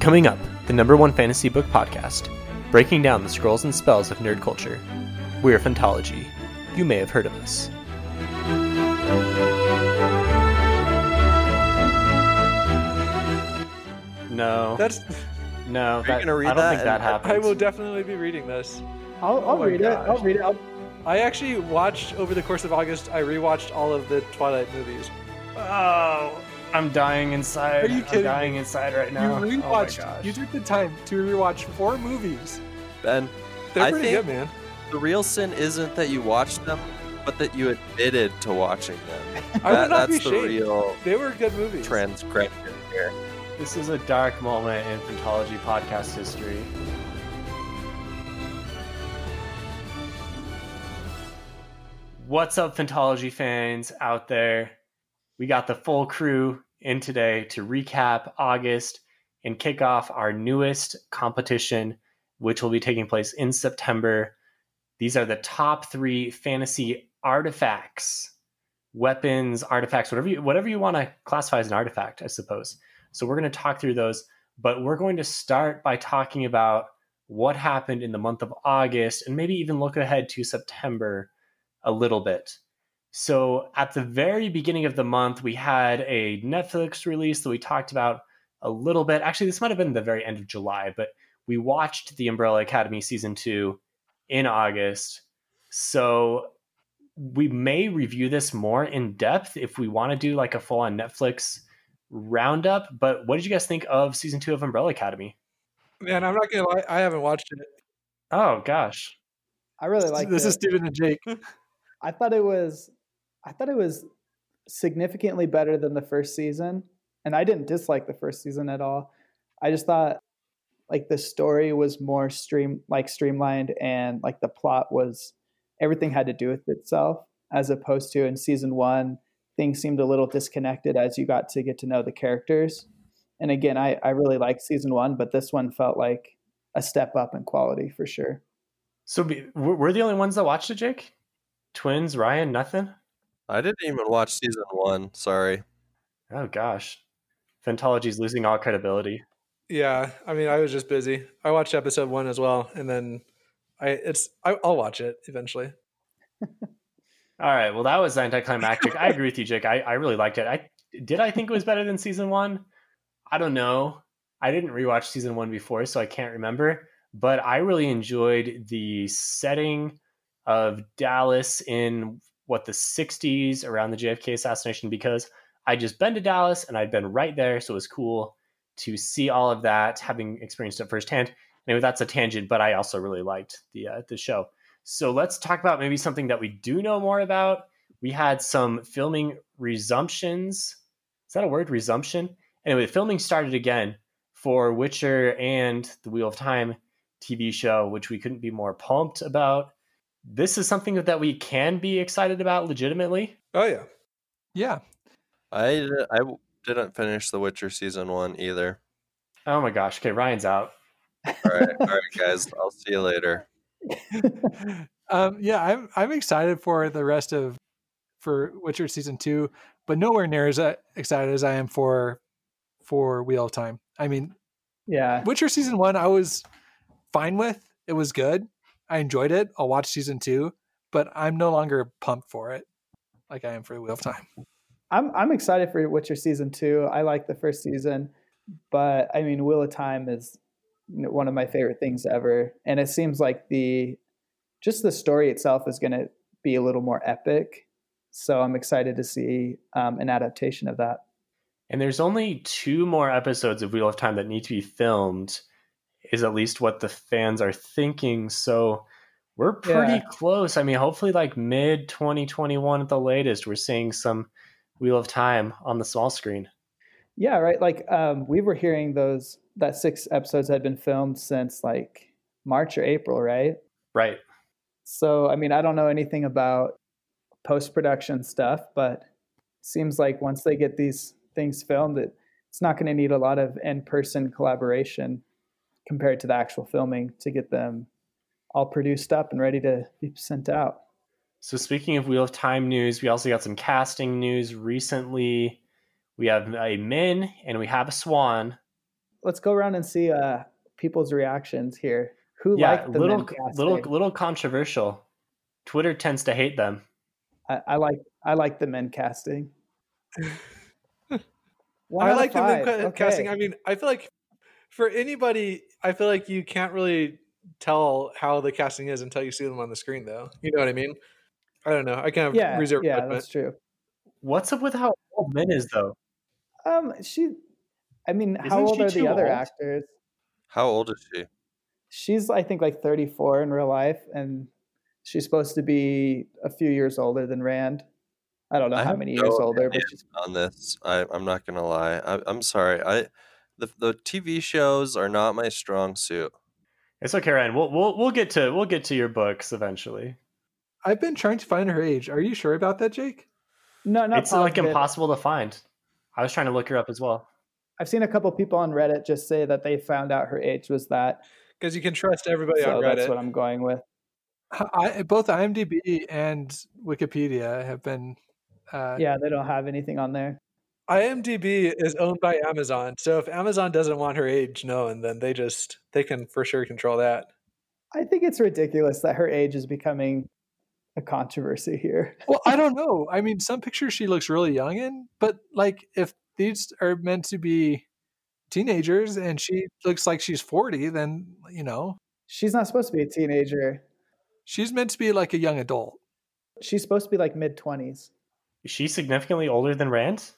Coming up, the number one fantasy book podcast, breaking down the scrolls and spells of nerd culture. We're Phantology. You may have heard of us. No, That's. no. you that- gonna read I don't that think that and- happens. I will definitely be reading this. I'll, I'll Oh my read it. I'll read it. I'll, I actually watched over the course of August. I rewatched all of the Twilight movies. Oh, I'm dying inside. Are you kidding? I'm dying inside right now. you Oh rewatched. gosh. you took the time to rewatch four movies. Ben, They're I pretty good, man. the real sin isn't that you watched them, but that you admitted to watching them. I That- would not be that's the real They were good movies. transgression here. This is a dark moment in Phantology podcast history. What's up, Phantology fans out there? We got the full crew in today to recap August and kick off our newest competition, which will be taking place in September. These are the top three fantasy artifacts, weapons, artifacts, whatever you, whatever you want to classify as an artifact, I suppose. So we're going to talk through those, but we're going to start by talking about what happened in the month of August and maybe even look ahead to September a little bit. So at the very beginning of the month, we had a Netflix release that we talked about a little bit. Actually, this might have been the very end of July, but we watched The Umbrella Academy season 2 in August. So we may review this more in depth if we want to do like a full on Netflix roundup. But what did you guys think of season two of Umbrella Academy? Man, I'm not gonna lie. I haven't watched it. Oh gosh, I really like this it. is Steven and Jake. I thought it was. I thought it was significantly better than the first season, and I didn't dislike the first season at all. I just thought like the story was more stream like streamlined, and like the plot was everything had to do with itself, as opposed to in season one things seemed a little disconnected as you got to get to know the characters. And again, I, I really liked season one, but this one felt like a step up in quality for sure. so we- we're we're the only ones that watched it, Jake. Twins, Ryan, nothing. I didn't even watch season one. Sorry. Oh gosh, Phantology's losing all credibility. Yeah, I mean, I was just busy. I watched episode one as well, and then I it's I, I'll watch it eventually. All right, well that was anticlimactic. I agree with you, Jake. I, I really liked it. I did. I think it was better than season one. I don't know. I didn't rewatch season one before, so I can't remember. But I really enjoyed the setting of Dallas in what the '60s around the JFK assassination because I just been to Dallas and I'd been right there, so it was cool to see all of that, having experienced it firsthand. Anyway, that's a tangent, but I also really liked the uh, the show. So let's talk about maybe something that we do know more about. We had some filming resumptions. Is that a word? Resumption? Anyway, filming started again for Witcher and the Wheel of Time TV show, which we couldn't be more pumped about. This is something that we can be excited about legitimately. Oh yeah, Yeah. I, I didn't finish The Witcher season one either. Oh my gosh. Okay, Ryan's out. All right, all right, guys. I'll see you later. um, yeah, I'm I'm excited for the rest of for Witcher season two, but nowhere near as uh, excited as I am for for Wheel of Time. I mean, Yeah, Witcher season one, I was fine with. It was good. I enjoyed it. I'll watch season two, but I'm no longer pumped for it like I am for Wheel of Time. I'm I'm excited for Witcher season two. I like the first season, but I mean, Wheel of Time is one of my favorite things ever, and it seems like the just the story itself is going to be a little more epic. So I'm excited to see um, an adaptation of that. And there's only two more episodes of Wheel of Time that need to be filmed, is at least what the fans are thinking. So we're pretty Yeah. close. I mean, hopefully, like mid 2021 at the latest, we're seeing some Wheel of Time on the small screen. Yeah, right. Like um, we were hearing those that six episodes had been filmed since like March or April, right? Right. So, I mean, I don't know anything about post production stuff, but seems like once they get these things filmed, it, it's not going to need a lot of in person collaboration compared to the actual filming to get them all produced up and ready to be sent out. So speaking of Wheel of Time news, we also got some casting news recently. We have a Min and we have a Siuan. let's go around and see uh people's reactions here. Who yeah, liked the little Min casting? little little controversial. Twitter tends to hate them. I, I like I like the Min casting. I out of like the Min ca- Okay. casting. I mean, I feel like for anybody, I feel like you can't really tell how the casting is until you see them on the screen, though. You know what I mean? I don't know. I kind of yeah, reserve yeah, judgment. that's true. What's up with how old Min is though? Um, she, I mean, how Isn't old are too the other old? actors? How old is she? She's, I think, like 34 in real life, and she's supposed to be a few years older than Rand. I don't know I how many no years older, but she's, on this. I, I'm not gonna lie. I, I'm sorry. I the the TV shows are not my strong suit. It's okay, Ryan. We'll we'll we'll get to we'll get to your books eventually. I've been trying to find her age. Are you sure about that, Jake? no, not it's like impossible to find. I was trying to look her up as well. I've seen a couple people on Reddit just say that they found out her age was that. Because you can trust everybody so on Reddit. that's what I'm going with. I, both IMDb and Wikipedia have been. Uh, Yeah, they don't have anything on there. IMDb is owned by Amazon, so if Amazon doesn't want her age known, then they just they can for sure control that. I think it's ridiculous that her age is becoming a controversy here. Well, I don't know. I mean, some pictures she looks really young in, but like if these are meant to be teenagers and she looks like she's 40, then, you know, She's not supposed to be a teenager. she's meant to be like a young adult. She's supposed to be like mid 20s. Is she significantly older than Rand?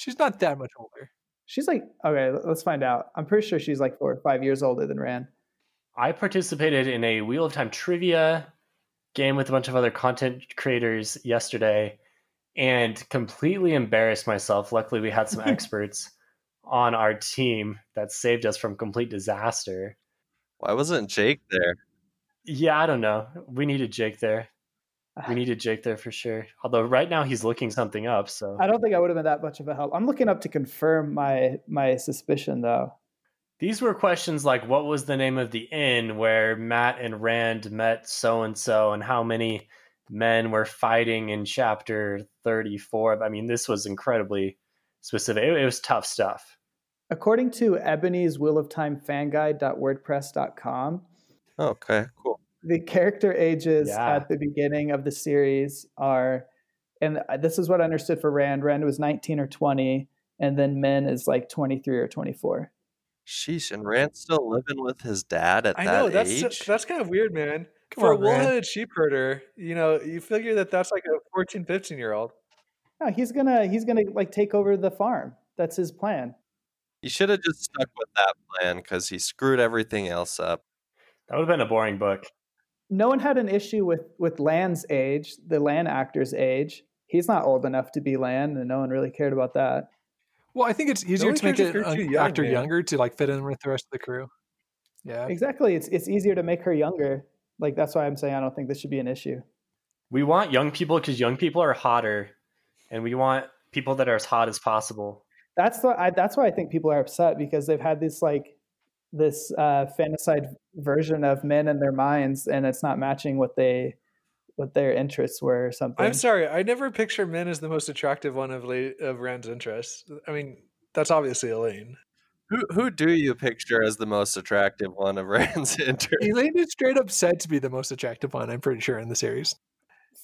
She's not that much older. She's like, okay, let's find out. I'm pretty sure she's like four or five years older than Rand. I participated in a Wheel of Time trivia game with a bunch of other content creators yesterday and completely embarrassed myself. Luckily, we had some experts on our team that saved us from complete disaster. Why wasn't Jake there? Yeah, I don't know. We needed Jake there. We needed Jake there for sure. Although right now he's looking something up, so I don't think I would have been that much of a help. I'm looking up to confirm my my suspicion though. These were questions like what was the name of the inn where Mat and Rand met so and so, and how many men were fighting in chapter 34. I mean, this was incredibly specific. It, it was tough stuff. According to Ebony's Wheel of Time fanguide.wordpress.com, Okay, cool. The character ages Yeah. at the beginning of the series are, and uh, this is what I understood for Rand. Rand was 19 or 20, and then Min is like 23 or 24. Sheesh, and Rand's still living with his dad at I that know that's age. that's kind of weird, man. Come For a on, man. wool-headed sheep herder, you know, you figure that that's like a 14, 15 year old. No, he's gonna he's gonna like take over the farm. That's his plan. He should have just stuck with that plan because he screwed everything else up. That would have been a boring book. No one had an issue with with Lan's age, the Lan actor's age. He's not old enough to be Lan, and no one really cared about that. Well, I think it's easier one to make it an young, actor man. younger to like fit in with the rest of the crew. Yeah. Exactly. It's it's easier to make her younger. Like that's why I'm saying I don't think this should be an issue. We want young people because young people are hotter, and we want people that are as hot as possible. That's the I, that's why I think people are upset because they've had this like this uh, fantasized version of Min in their minds, and it's not matching what they what their interests were or something. I'm sorry, I never picture Min as the most attractive one of La- of Rand's interests. I mean, that's obviously Elayne. Who who do you picture as the most attractive one of Rand's interests? Elayne is straight up said to be the most attractive one, I'm pretty sure, in the series.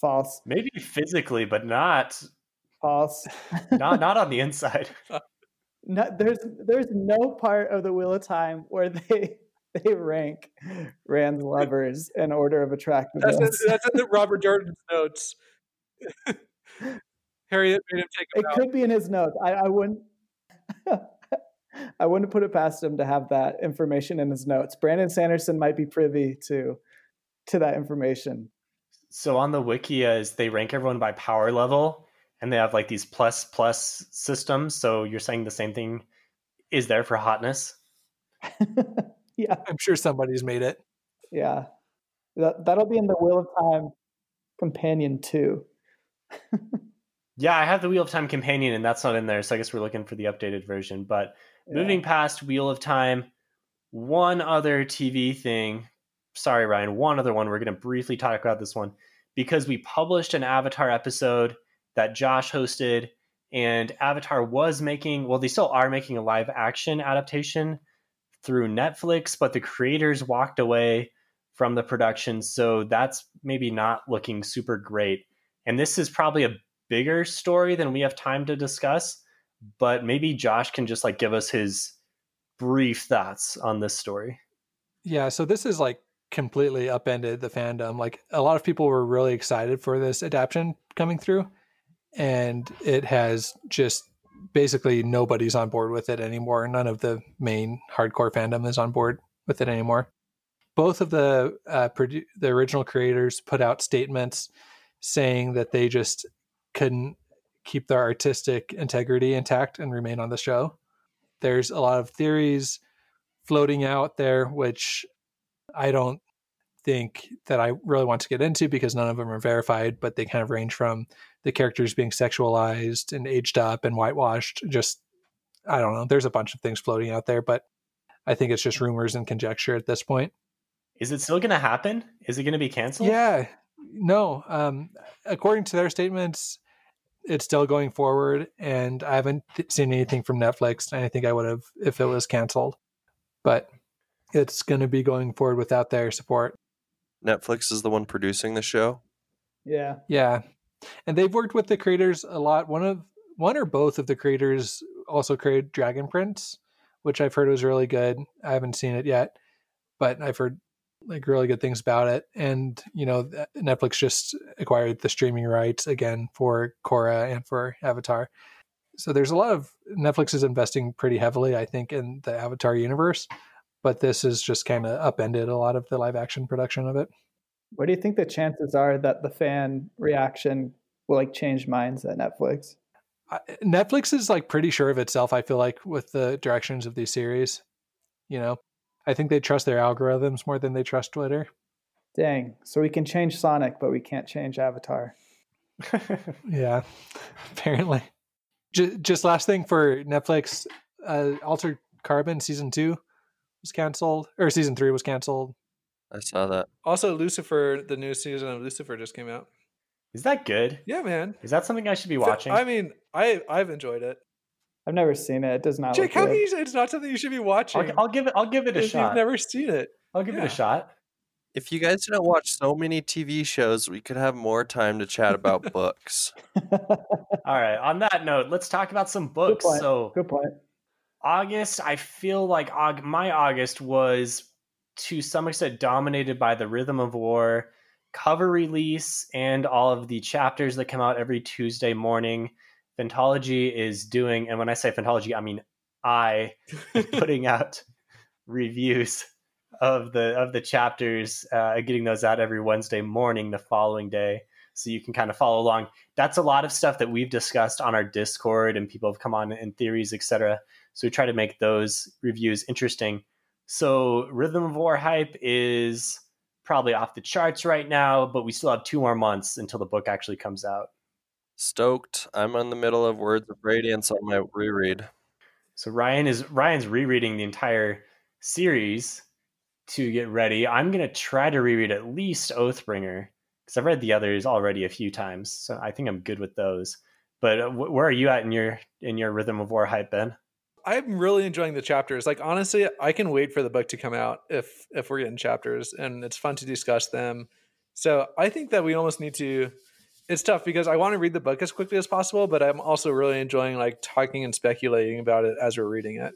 False. Maybe physically, but not False. not not on the inside. No, there's there's no part of the Wheel of Time where they they rank Rand's lovers in order of That's attractiveness. in, that's in the Robert Jordan's notes. Harriet made him take It him out. could be in his notes. I, I wouldn't. I wouldn't put it past him to have that information in his notes. Brandon Sanderson might be privy to to that information. So on the Wikias, they rank everyone by power level, and they have like these plus plus systems. So you're saying the same thing is there for hotness? yeah, I'm sure somebody's made it. yeah. That that'll be in the Wheel of Time companion too. Yeah, I have the Wheel of Time companion, and that's not in there. So I guess we're looking for the updated version. But Yeah. moving past Wheel of Time, one other TV thing. Sorry, Ryan. One other one. We're going to briefly talk about this one because we published an Avatar episode that Josh hosted and Avatar was making, well, they still are making a live action adaptation through Netflix, but the creators walked away from the production. So that's maybe not looking super great. And this is probably a bigger story than we have time to discuss, but maybe Josh can just like give us his brief thoughts on this story. Yeah, so this is like completely upended the fandom. Like a lot of people were really excited for this adaptation coming through, and it has just basically nobody's on board with it anymore. None of the main hardcore fandom is on board with it anymore. Both of the uh, produ- the original creators put out statements saying that they just couldn't keep their artistic integrity intact and remain on the show. There's a lot of theories floating out there, which I don't think that I really want to get into because none of them are verified, but they kind of range from the characters being sexualized and aged up and whitewashed. Just, I don't know. There's a bunch of things floating out there, but I think it's just rumors and conjecture at this point. Is it still going to happen? Is it going to be canceled? Yeah. No. Um, according to their statements, it's still going forward, and I haven't th- seen anything from Netflix. And I think I would have if it was canceled, but it's going to be going forward without their support. Netflix is the one producing the show. Yeah. Yeah, and they've worked with the creators a lot. One of one or both of the creators also created Dragon Prince, which I've heard was really good. I haven't seen it yet, but I've heard like really good things about it. And you know, Netflix just acquired the streaming rights again for Korra and for Avatar. So there's a lot of Netflix is investing pretty heavily, I think, in the Avatar universe. But this has just kind of upended a lot of the live action production of it. What do you think the chances are that the fan reaction will like change minds at Netflix? Netflix is like pretty sure of itself. I feel like with the directions of these series, you know, I think they trust their algorithms more than they trust Twitter. Dang. So we can change Sonic, but we can't change Avatar. Yeah, apparently. Just, just last thing for Netflix, uh, Altered Carbon season two was canceled, or season three was canceled. I saw that. Also, Lucifer, the new season of Lucifer just came out. Is that good? Yeah, man. Is that something I should be watching? I mean, I I've enjoyed it. I've never seen it. It does not Jake, look how good. can you say it's not something you should be watching? I'll, I'll give it. I'll give it a if shot. You've never seen it. I'll give it a shot. If you guys didn't watch so many TV shows, we could have more time to chat about books. All right. On that note, let's talk about some books. point. So Good point. August, I feel like Aug- my August was to some extent dominated by the Rhythm of War cover release and all of the chapters that come out every Tuesday morning. Phantology is doing, and when I say Phantology, I mean I putting out reviews of the of the chapters, uh, getting those out every Wednesday morning the following day, so you can kind of follow along. That's a lot of stuff that we've discussed on our Discord, and people have come on in theories, etc. So we try to make those reviews interesting. So Rhythm of War hype is probably off the charts right now, but we still have two more months until the book actually comes out. Stoked. I'm in the middle of Words of Radiance on my reread. So Ryan is Ryan's rereading the entire series to get ready. I'm gonna try to reread at least Oathbringer because I've read the others already a few times, so I think I'm good with those. But uh, wh- where are you at in your in your Rhythm of War hype, Ben? I'm really enjoying the chapters. Like honestly, I can wait for the book to come out if if we're getting chapters, and it's fun to discuss them. So I think that we almost need to. It's tough because I want to read the book as quickly as possible, but I'm also really enjoying like talking and speculating about it as we're reading it.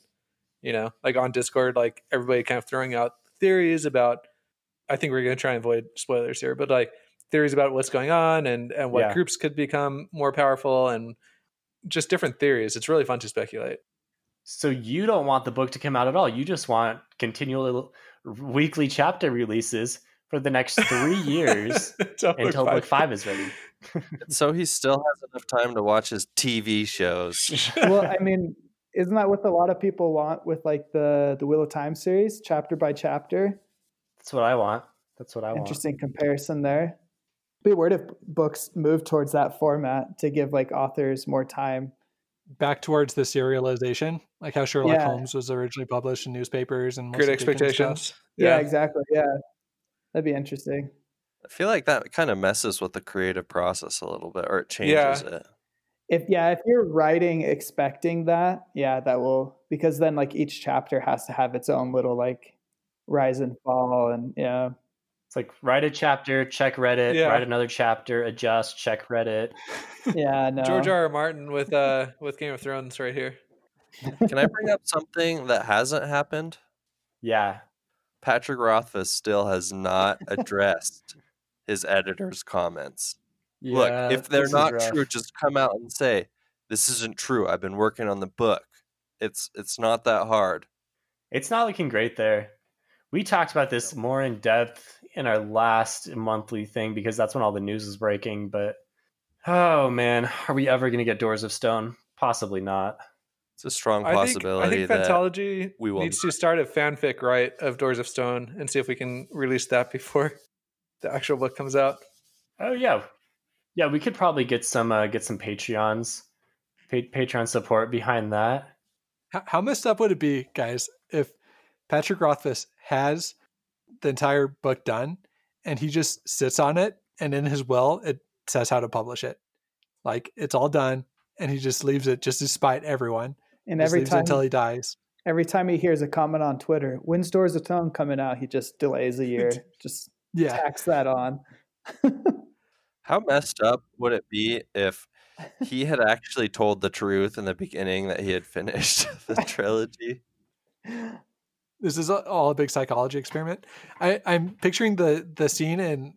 You know, like on Discord, like everybody kind of throwing out theories about. I think we're going to try and avoid spoilers here, but like theories about what's going on and and what Yeah. groups could become more powerful and just different theories. It's really fun to speculate. So you don't want the book to come out at all. You just want continual weekly chapter releases for the next three years Until book until book five is ready. So he still has enough time to watch his TV shows. well, I mean, isn't that what a lot of people want with like the the Wheel of Time series, chapter by chapter? That's what I want. That's what I want. Interesting comparison there. Be weird if books move towards that format to give like authors more time. Back towards the serialization, like how Sherlock Yeah. Holmes was originally published in newspapers and Great mostly Dickens stuff. expectations. Yeah, exactly. Yeah, that'd be interesting. I feel like that kind of messes with the creative process a little bit, or it changes it. if yeah, if you're writing expecting that, yeah, that will because then like each chapter has to have its own little like rise and fall and yeah. It's like write a chapter, check Reddit, Yeah. write another chapter, adjust, check Reddit. Yeah, no. George R. R. Martin with uh with Game of Thrones right here. Can I bring up something that hasn't happened? Yeah. Patrick Rothfuss still has not addressed his editor's comments. Yeah, Look, if they're not rough. true, just come out and say, "This isn't true. I've been working on the book. It's it's not that hard." It's not looking great there. We talked about this more in depth in our last monthly thing because that's when all the news is breaking. But oh man, are we ever going to get Doors of Stone? Possibly not. It's a strong I think, I think that Fantology we will needs to start a fanfic right of Doors of Stone and see if we can release that before the actual book comes out. Oh yeah, yeah. We could probably get some uh, get some Patreons, pa- Patreon support behind that. How, how messed up would it be, guys, if Patrick Rothfuss has the entire book done and he just sits on it and in his will it says how to publish it? Like it's all done and he just leaves it just to spite everyone. and every time until he dies. every time he hears a comment on Twitter, when's Doors of Stone coming out? He just delays a year. just Yeah. tacks that on. How messed up would it be if he had actually told the truth in the beginning that he had finished the trilogy? This is a- all a big psychology experiment. I, I'm picturing the the scene in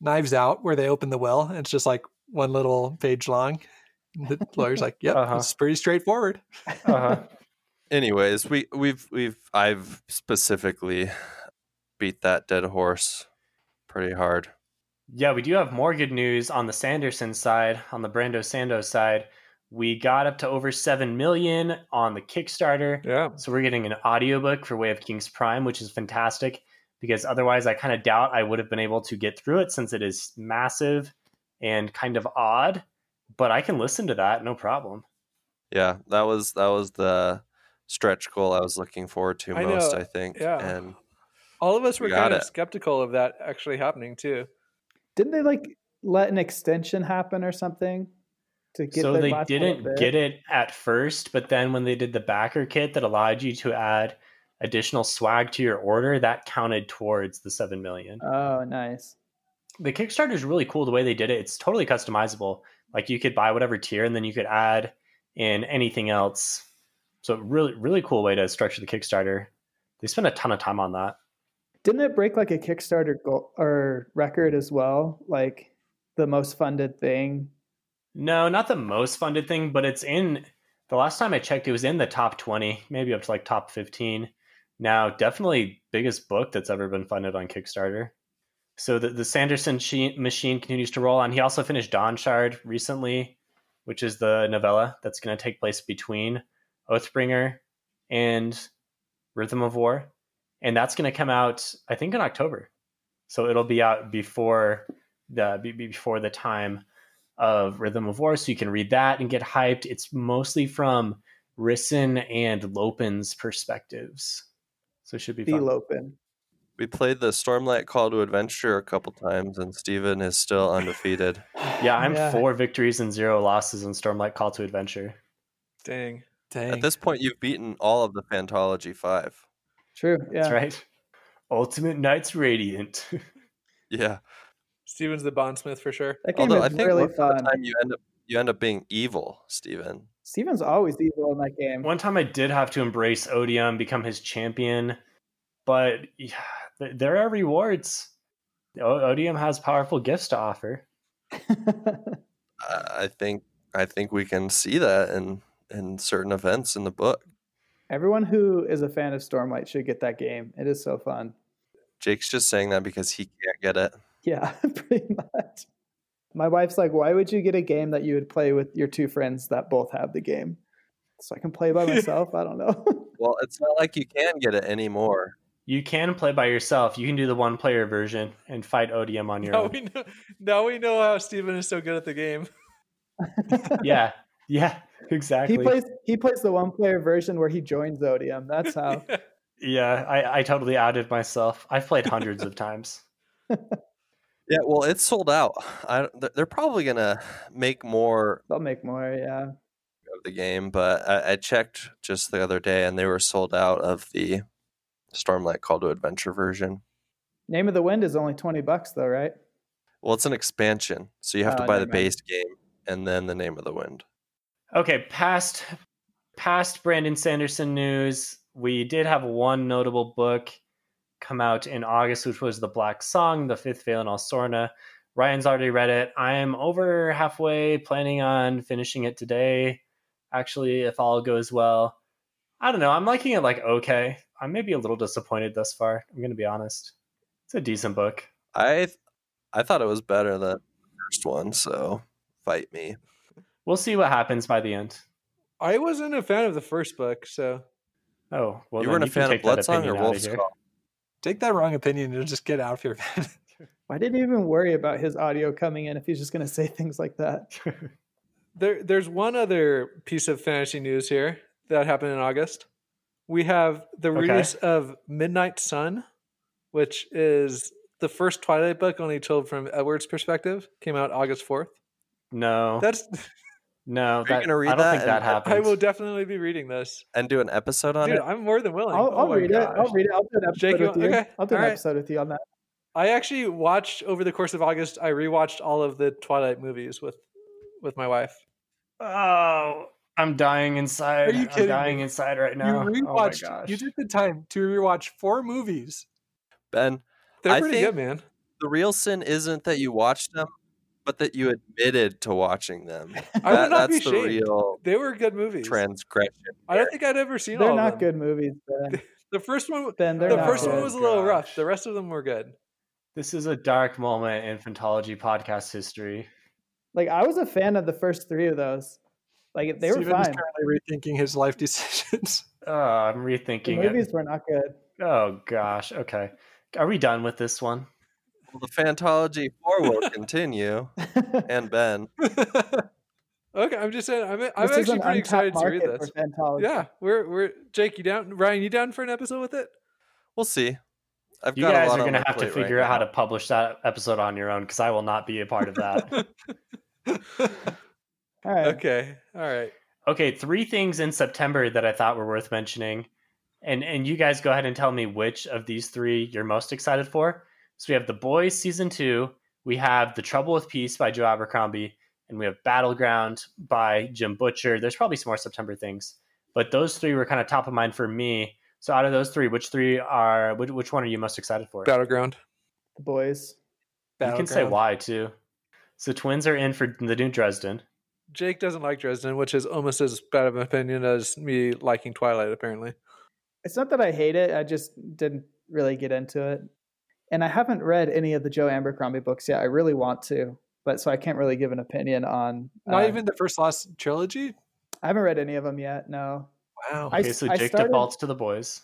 Knives Out where they open the well and it's just like one little page long. And the lawyer's like, "Yep, Uh-huh. it's pretty straightforward." Uh-huh. Anyways, we we've we've I've specifically beat that dead horse pretty hard. Yeah, we do have more good news on the Sanderson side, on the Brando Sando side. We got up to over 7 million on the Kickstarter. Yeah. So we're getting an audiobook for Way of Kings Prime, which is fantastic because otherwise I kind of doubt I would have been able to get through it since it is massive and kind of odd, but I can listen to that no problem. Yeah, that was that was the stretch goal I was looking forward to I most, know, I think. yeah. And All of us were We got kind of it. skeptical of that actually happening too. Didn't they like let an extension happen or something to get so they didn't get it at first, but then when they did the backer kit that allowed you to add additional swag to your order, that counted towards the 7 million. Oh, nice. the Kickstarter is really cool the way they did it. It's totally customizable. Like you could buy whatever tier and then you could add in anything else. So really, really cool way to structure the Kickstarter. They spent a ton of time on that. Didn't it break like a Kickstarter goal or record as well? Like the most funded thing. No, not the most funded thing, but it's in the last time I checked, it was in the top 20, maybe up to like top 15. Now, definitely biggest book that's ever been funded on Kickstarter. So the, the Sanderson machine continues to roll on. He also finished Dawnshard recently, which is the novella that's going to take place between Oathbringer and Rhythm of War. And that's going to come out, I think, in October. So it'll be out before the be- be- before the time of Rhythm of War, so you can read that and get hyped. It's mostly from Rysn and Lopen's perspectives, so it should be Be fun. Lopen. we played the Stormlight Call to Adventure a couple times and Steven is still undefeated. Yeah, I'm Yeah. four victories and zero losses in Stormlight Call to Adventure. Dang. Dang. At this point you've beaten all of the Fantology 5. True. That's Yeah. right. Ultimate Knights Radiant. Yeah. Steven's the bondsmith for sure. That game Although I is think really most of the fun. time you end up you end up being evil, Steven. Steven's always evil in that game. One time I did have to embrace Odium, become his champion, but yeah, there are rewards. Odium has powerful gifts to offer. I I think I think we can see that in in certain events in the book. Everyone who is a fan of Stormlight should get that game. It is so fun. Jake's just saying that because he can't get it. Yeah, pretty much. My wife's like, why would you get a game that you would play with your two friends that both have the game? So I can play by myself? I don't know. Well, it's not like you can get it anymore. You can play by yourself. You can do the one player version and fight Odium on your Now own. we know. Now we know how Steven is so good at the game. yeah, yeah, exactly. he plays he plays the one player version where he joins Odium. That's how. yeah, I, I totally outed myself. I've played hundreds of times. Yeah, well, it's sold out. I, they're probably gonna make more They'll make more, yeah. of the game, but I, I checked just the other day, and they were sold out of the Stormlight Call to Adventure version. Name of the Wind is only twenty bucks though, right? Well, it's an expansion, so you have to Oh, buy the never mind. base game and then the Name of the Wind. Okay, past past Brandon Sanderson news, we did have one notable book come out in August, which was The Black Song, The Fifth Vaelin Al Sorna. Ryan's already read it. I am over halfway, planning on finishing it today. Actually, if all goes well. I don't know. I'm liking it like okay. I'm maybe a little disappointed thus far. I'm gonna be honest. It's a decent book. I th- I thought it was better than the first one, so fight me. We'll see what happens by the end. I wasn't a fan of the first book, so Oh, well, you then weren't a can fan of take that Blood Song or opinion outta Wolf's. Call? Take that wrong opinion and just get out of here. man. I didn't even worry about his audio coming in if he's just gonna say things like that. there there's one other piece of fantasy news here that happened in August. We have the Okay. release of Midnight Sun, which is the first Twilight book only told from Edward's perspective. Came out August fourth. no, That's no. you That, gonna read I don't that think that and- happens. I will definitely be reading this. And do an episode on Dude, it? I'm more than willing. I'll, Oh I'll my read it. I'll read it. I'll do an episode Jake, with you. okay, I'll do an alright. episode with you on that. I actually watched over the course of August. I rewatched all of the Twilight movies with with my wife. Oh, I'm dying inside. Are you I'm kidding dying me? inside right you now. Oh my rewatched. gosh. you took the time to rewatch four movies. Ben, They're I pretty think- good, man. the real sin isn't that you watched them, but that you admitted to watching them. I would That- not be that's the real They were good movies. transgression. I don't think I'd ever seen them. They're all not them. good movies, Ben. The first one, Ben, they're the not first one was a little rough. The rest of them were good. This is a dark moment in Phantology podcast history. Like I was a fan of the first three of those. Like they were Steven is fine. currently rethinking his life decisions. Oh, I'm The rethinking movies it. were not good. Oh gosh. Okay. Are we done with this one? Well, the Fantology 4 will continue. and Ben. Okay, I'm just saying. I'm, I'm This actually pretty excited to read this. Yeah, we're we're Jake. You down? Ryan, you down for an episode with it? We'll see. I've You got a guys lot are gonna have to plate right figure out how to publish that episode on your own because I will not be a part of that. All right. okay, all right. okay, three things in September that I thought were worth mentioning. And and you guys go ahead and tell me which of these three you're most excited for. So we have The Boys season two, we have The Trouble with Peace by Joe Abercrombie, and we have Battleground by Jim Butcher. There's probably some more September things, but those three were kind of top of mind for me. So out of those three, which three are which, which one are you most excited for? Battleground. The boys. you can say why too. So twins are in for the new Dresden. Jake doesn't like Dresden, which is almost as bad of an opinion as me liking Twilight. Apparently, It's not that I hate it. I just didn't really get into it. And I haven't read any of the Joe Abercrombie books yet. I really want to, but so I can't really give an opinion on. Not uh, even the first law trilogy. I haven't read any of them yet. No. Wow. I Okay, s- so I Jake started- defaults to the boys.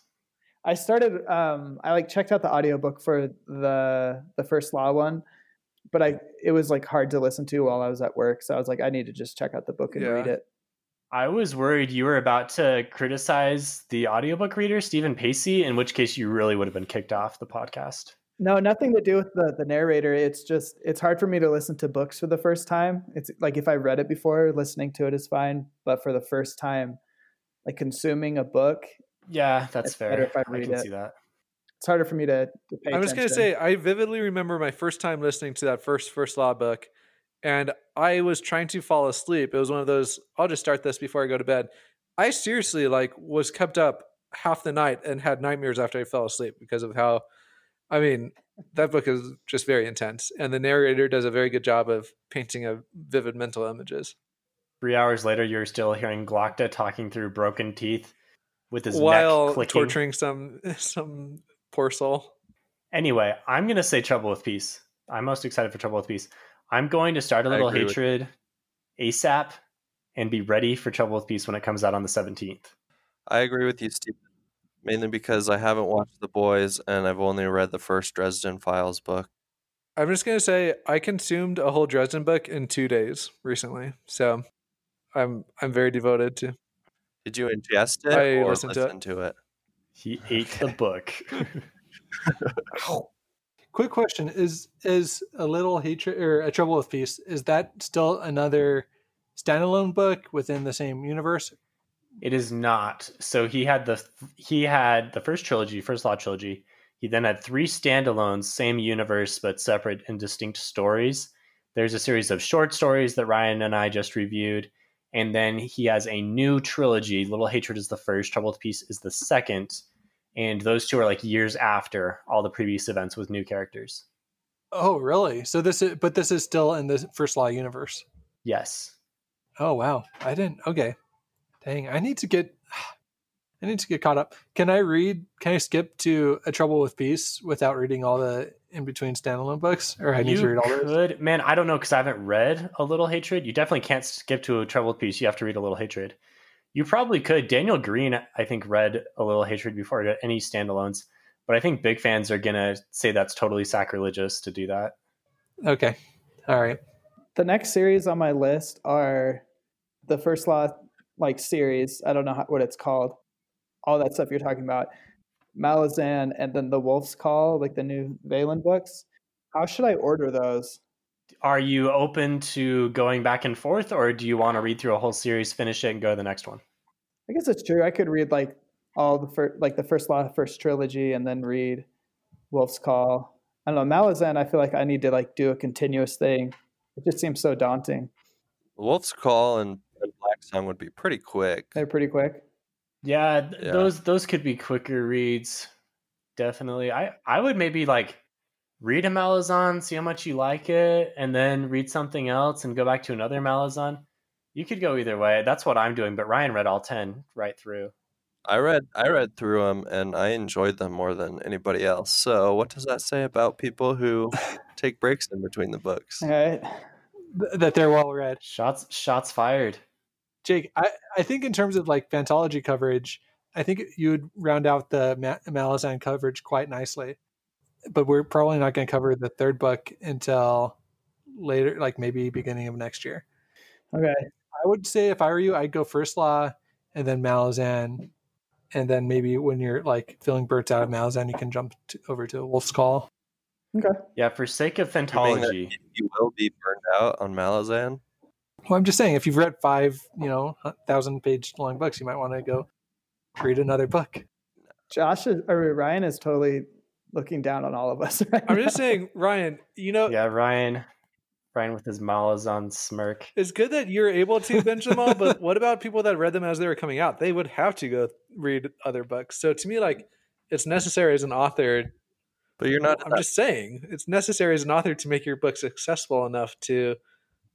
I started. Um, I like checked out the audiobook for the the first law one, but I it was like hard to listen to while I was at work. So I was like, I need to just check out the book and Yeah. read it. I was worried you were about to criticize the audiobook reader, Steven Pacey, in which case you really would have been kicked off the podcast. No, nothing to do with the the narrator. It's just it's hard for me to listen to books for the first time. It's like if I read it before, listening to it is fine, but for the first time, like consuming a book, Yeah, that's fair. if I I can it. see that. it's harder for me to, to pay I'm just gonna say I vividly remember my first time listening to that first first law book, and I was trying to fall asleep. It was one of those. I'll just start this before I go to bed. I seriously like was kept up half the night and had nightmares after I fell asleep because of how. I mean, that book is just very intense, and the narrator does a very good job of painting a vivid mental images. Three hours later, you're still hearing Glokta talking through broken teeth with his while neck clicking. torturing some some poor soul. Anyway, I'm going to say Trouble with Peace. I'm most excited for Trouble with Peace. I'm going to start a little agree with- hatred ASAP and be ready for Trouble with Peace when it comes out on the 17th. I agree with you, Steve. Mainly because I haven't watched The Boys and I've only read the first Dresden Files book. I'm just gonna say I consumed a whole Dresden book in two days recently, so I'm I'm very devoted to. Did you ingest it I or listen to it. to it? He ate the book. Quick question: Is is a little hatred or a trouble with peace? Is that still another standalone book within the same universe? It is not. So he had the he had the first trilogy, first law trilogy. He then had three standalones, same universe but separate and distinct stories. There's a series of short stories that Ryan and I just reviewed, and then he has a new trilogy. Little Hatred is the first, Troubled Peace is the second, and those two are like years after all the previous events with new characters. Oh, really? So this is, but this is still in the First Law universe. Yes. Oh wow, I didn't. Okay, dang, I need to get. I need to get caught up. Can I read? Can I skip to A Trouble with Peace without reading all the in between standalone books, or I need to read all those? could, man. I don't know because I haven't read A Little Hatred. You definitely can't skip to a Trouble with Peace. You have to read A Little Hatred. You probably could. Daniel Greene, I think, read A Little Hatred before he got any standalones, but I think big fans are gonna say that's totally sacrilegious to do that. Okay, all right. The next series on my list are the first law like series. I don't know how, what it's called. All that stuff you're talking about, Malazan, and then the Wolf's Call, like the new Vaelin books. How should I order those? Are you open to going back and forth, or do you want to read through a whole series, finish it, and go to the next one? I guess it's true. I could read like all the first, like the first law, first trilogy, and then read Wolf's Call. I don't know Malazan. I feel like I need to like do a continuous thing. It just seems so daunting. Wolf's Call and, and Song would be pretty quick. They're pretty quick. Yeah, th- Yeah. those those could be quicker reads. Definitely. I I would maybe like read a Malazan, see how much you like it, and then read something else and go back to another Malazan. You could go either way. That's what I'm doing, but Ryan read all 10 right through. I read I read through them and I enjoyed them more than anybody else. So what does that say about people who take breaks in between the books? All right. Th- that they're well read. Shots shots fired. Jake, I, I think in terms of like Fantology coverage, I think you would round out the Ma- Malazan coverage quite nicely. But we're probably not going to cover the third book until later, like maybe beginning of next year. Okay. I would say if I were you, I'd go First Law and then Malazan. And then maybe when you're like feeling burnt out of Malazan, you can jump to, over to Wolf's Call. Okay. Yeah, for sake of Assuming Fantology. You will be burned out on Malazan. Well, I'm just saying, if you've read five, you know, thousand page long books, you might want to go read another book. Josh is, or Ryan is totally looking down on all of us. Right I'm just saying, Ryan, you know, Yeah, Ryan. Ryan with his Malazan smirk. it's good that you're able to binge them all, but what about people that read them as they were coming out? They would have to go read other books. So to me, like, it's necessary as an author. But you're not I'm just saying, it's necessary as an author to make your books accessible enough to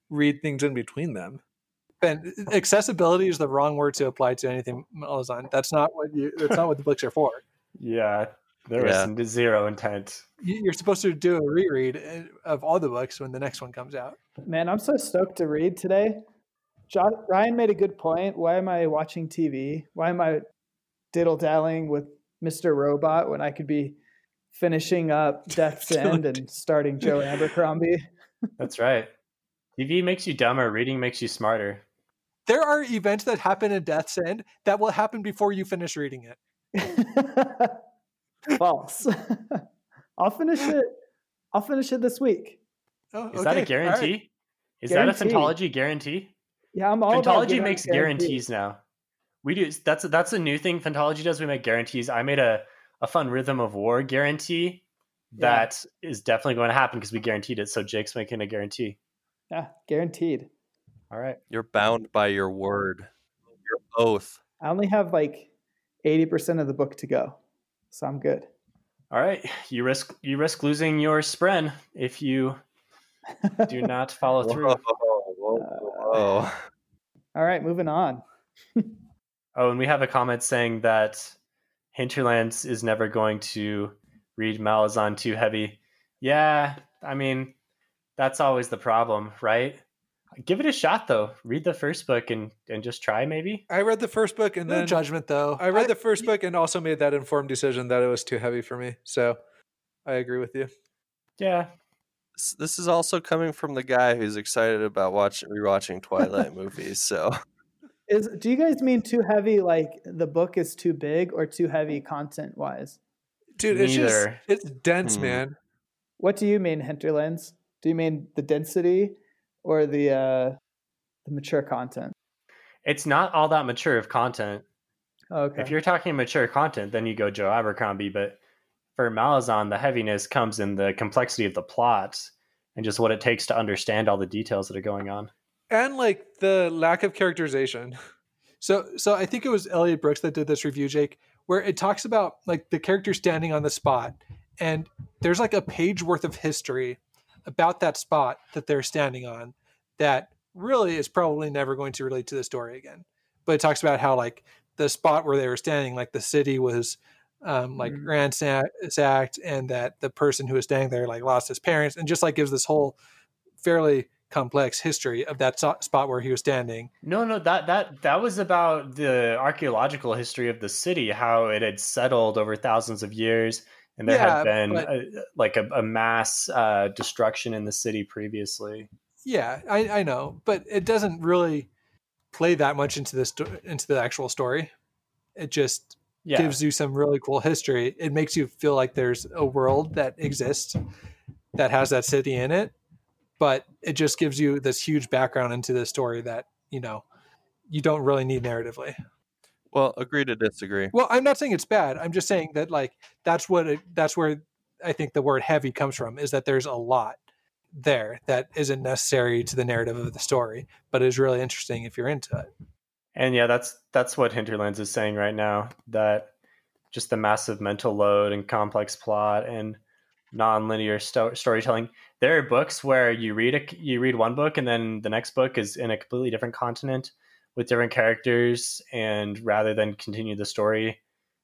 read things in between them. And accessibility is the wrong word to apply to anything Malazan. That's not what you. That's not what the books are for. Yeah, there Yeah. was zero intent. You- You're supposed to do a reread uh, of all the books when the next one comes out. Man, I'm so stoked to read today. Jo- Ryan made a good point. Why am I watching TV? Why am I diddle dallying with Mr. Robot when I could be finishing up Death's End and starting Joe Abercrombie? That's right. TV makes you dumber, reading makes you smarter. There are events that happen in Death's End that will happen before you finish reading it. False. I'll finish it. I'll finish it this week. Oh, Is that a okay, all right. guarantee? Is that a Guarantee. Phantology guarantee? Yeah, I'm all about Phantology giving makes guarantees. guarantees now. We do. That's that's a new thing. Phantology does. We make guarantees. I made a a fun Rhythm of War guarantee Yeah. that is definitely going to happen because we guaranteed it. So Jake's making a guarantee. Yeah, guaranteed. All right. You're bound by your word, your oath. I only have like 80% of the book to go. So I'm good. All right. You risk you risk losing your spren if you do not follow through. Whoa, whoa, uh, whoa. All right, moving on. Oh, and we have a comment saying that Hinterlands is never going to read Malazan too heavy. Yeah, I mean, that's always the problem, right? Give it a shot though. Read the first book and and just try maybe. I read the first book and No then judgment, though. I read the first book and also made that informed decision that it was too heavy for me. So I agree with you. Yeah. This, this is also coming from the guy who's excited about watching rewatching Twilight movies. So Is do you guys mean too heavy like the book is too big or too heavy content wise? Dude, it's just it's dense, Hmm. man. What do you mean hinterlands? Do you mean the density or the uh, the mature content? It's not all that mature of content. Okay. If you're talking mature content, then you go Joe Abercrombie. But for Malazan, the heaviness comes in the complexity of the plot and just what it takes to understand all the details that are going on. and like the lack of characterization. So, so I think it was Elliot Brooks that did this review, Jake, where it talks about like the character standing on the spot, and there's like a page worth of history about that spot that they're standing on that really is probably never going to relate to the story again. But it talks about how like the spot where they were standing, like the city was um, like Mhm. ransacked, and that the person who was staying there like lost his parents, and just like gives this whole fairly complex history of that so- spot where he was standing. No, no, that that that was about the archaeological history of the city, how it had settled over thousands of years, and there Yeah, had been but- a, like a, a mass uh, destruction in the city previously. Yeah, I, I know, but it doesn't really play that much into this into the actual story. It just Yeah, gives you some really cool history. It makes you feel like there's a world that exists that has that city in it, but it just gives you this huge background into the story that you know you don't really need narratively. Well, agree to disagree. Well, I'm not saying it's bad. I'm just saying that like that's what it, that's where I think the word heavy comes from is that there's a lot there that isn't necessary to the narrative of the story, but is really interesting if you're into it. and yeah, that's that's what Hinterlands is saying right now. That just the massive mental load and complex plot and non-linear sto- storytelling. There are books where you read a you read one book and then the next book is in a completely different continent with different characters, and rather than continue the story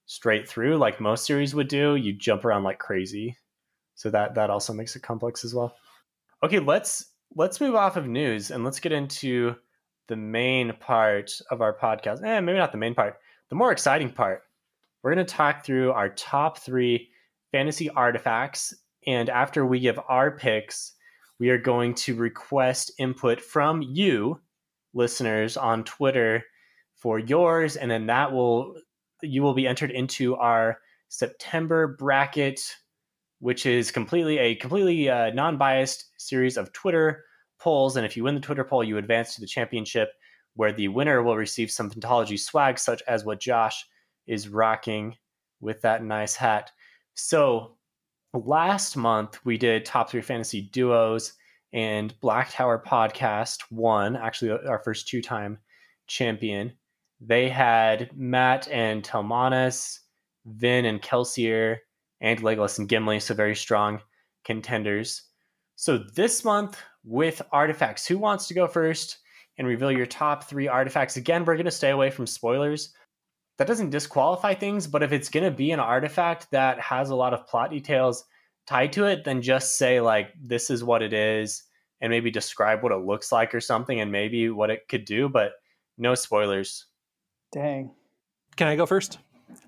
straight through like most series would do, you jump around like crazy. So that that also makes it complex as well. Okay, let's let's move off of news and let's get into the main part of our podcast. Eh, maybe not the main part. The more exciting part. We're going to talk through our top three fantasy artifacts, and after we give our picks, we are going to request input from you, listeners, on Twitter for yours, and then that will you will be entered into our September bracket, which is completely a completely uh, non-biased series of Twitter polls. And if you win the Twitter poll, you advance to the championship, where the winner will receive some Phantology swag, such as what Josh is rocking with that nice hat. So last month we did top three fantasy duos, and Black Tower Podcast won, actually uh, our first two-time champion. They had Mat and Talmanes, Vin and Kelsier, and Legolas and Gimli, so very strong contenders. So this month with artifacts, who wants to go first and reveal your top three artifacts? Again, we're going to stay away from spoilers. That doesn't disqualify things, but if it's going to be an artifact that has a lot of plot details tied to it, then just say, like, this is what it is, and maybe describe what it looks like or something, and maybe what it could do, but no spoilers. Dang. Can I go first?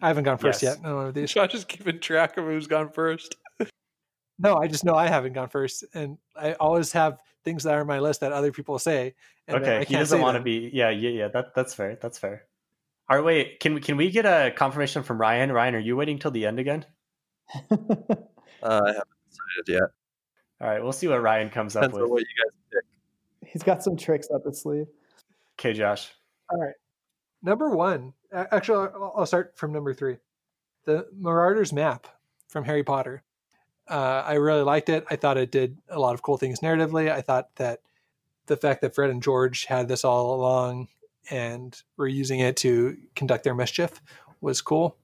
I haven't gone first Yes. yet. No one of these. Josh is keeping track of who's gone first. No, I just know I haven't gone first, and I always have things that are on my list that other people say. And then I okay, he can't doesn't want to be. Yeah, yeah, yeah. That that's fair. That's fair. All right, wait. Can we can we get a confirmation from Ryan? Ryan, are you waiting till the end again? Uh, I haven't decided yet. All right, we'll see what Ryan comes up Depends on with. what you guys pick. He's got some tricks up his sleeve. Okay, Josh. All right. Number one. Actually, I'll I'll start from number three. The Marauders map from Harry Potter. Uh, I really liked it. I thought it did a lot of cool things narratively. I thought that the fact that Fred and George had this all along and were using it to conduct their mischief was cool.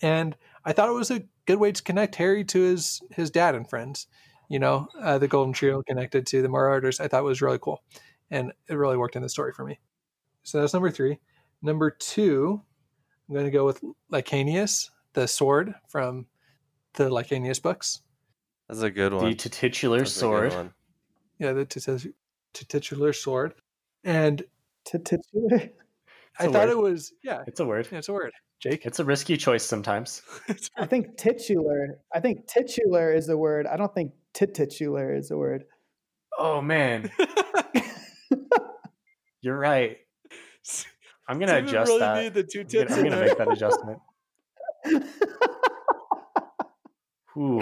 And I thought it was a good way to connect Harry to his his dad and friends. You know, uh, the Golden Trio connected to the Marauders. I thought was really cool, and it really worked in the story for me. So that's number three. Number two, I'm going to go with Licanius, the sword from the Licanius books. That's a good one. The titular That's sword. Yeah, the tit- titular sword. And Titular. I thought word. it was, yeah, It's a word. yeah, it's a word. Jake? It's a risky choice sometimes. I think titular. I think titular is a word. I don't think titular is a word. Oh man, you're right. I'm gonna Steven adjust really that. need the two I'm gonna, I'm gonna make that adjustment. Ooh.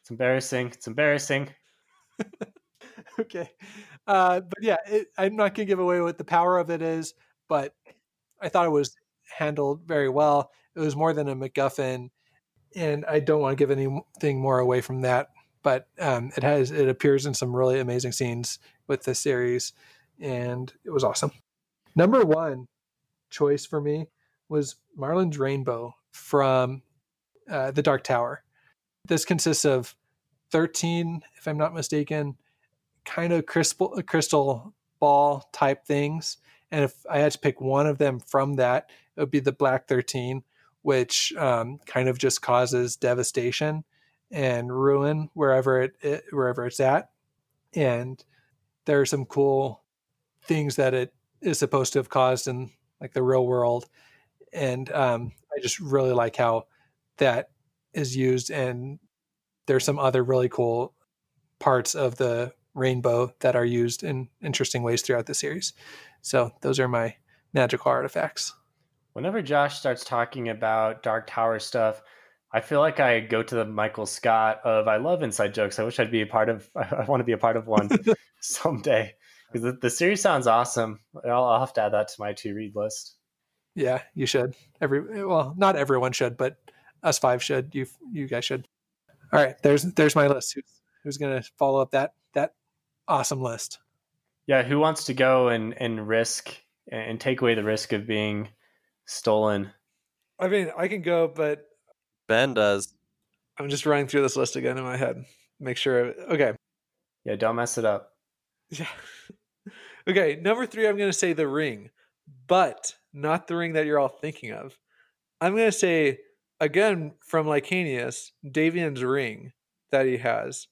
It's embarrassing. It's embarrassing. okay. Uh, but yeah, it, I'm not going to give away what the power of it is, but I thought it was handled very well. It was more than a MacGuffin, and I don't want to give anything more away from that. But um, it has it appears in some really amazing scenes with this series, and it was awesome. Number one choice for me was Maerlyn's Rainbow from uh, the Dark Tower. This consists of 13, if I'm not mistaken, kind of crystal crystal ball type things. And if I had to pick one of them from that, it would be the Black 13, which um, kind of just causes devastation and ruin wherever it, it wherever it's at. And there are some cool things that it is supposed to have caused in like the real world. And um, I just really like how that is used. And there's some other really cool parts of the rainbow that are used in interesting ways throughout the series. So those are my magical artifacts. Whenever Josh starts talking about Dark Tower stuff, I feel like I go to the Michael Scott of I love inside jokes. I wish I'd be a part of. I want to be a part of one someday because the, the, series sounds awesome. I'll, I'll have to add that to my to read list. Yeah, you should. Every well, not everyone should, but us five should. You you guys should. All right, there's there's my list. Who's who's gonna follow up that that awesome list? Yeah, who wants to go and and risk and take away the risk of being stolen? I mean, I can go, but Ben does. I'm just running through this list again in my head. Make sure. Okay. Yeah, don't mess it up. Yeah. okay, number three, I'm going to say the ring, but not the ring that you're all thinking of. I'm going to say again from Licanius, Davian's ring that he has.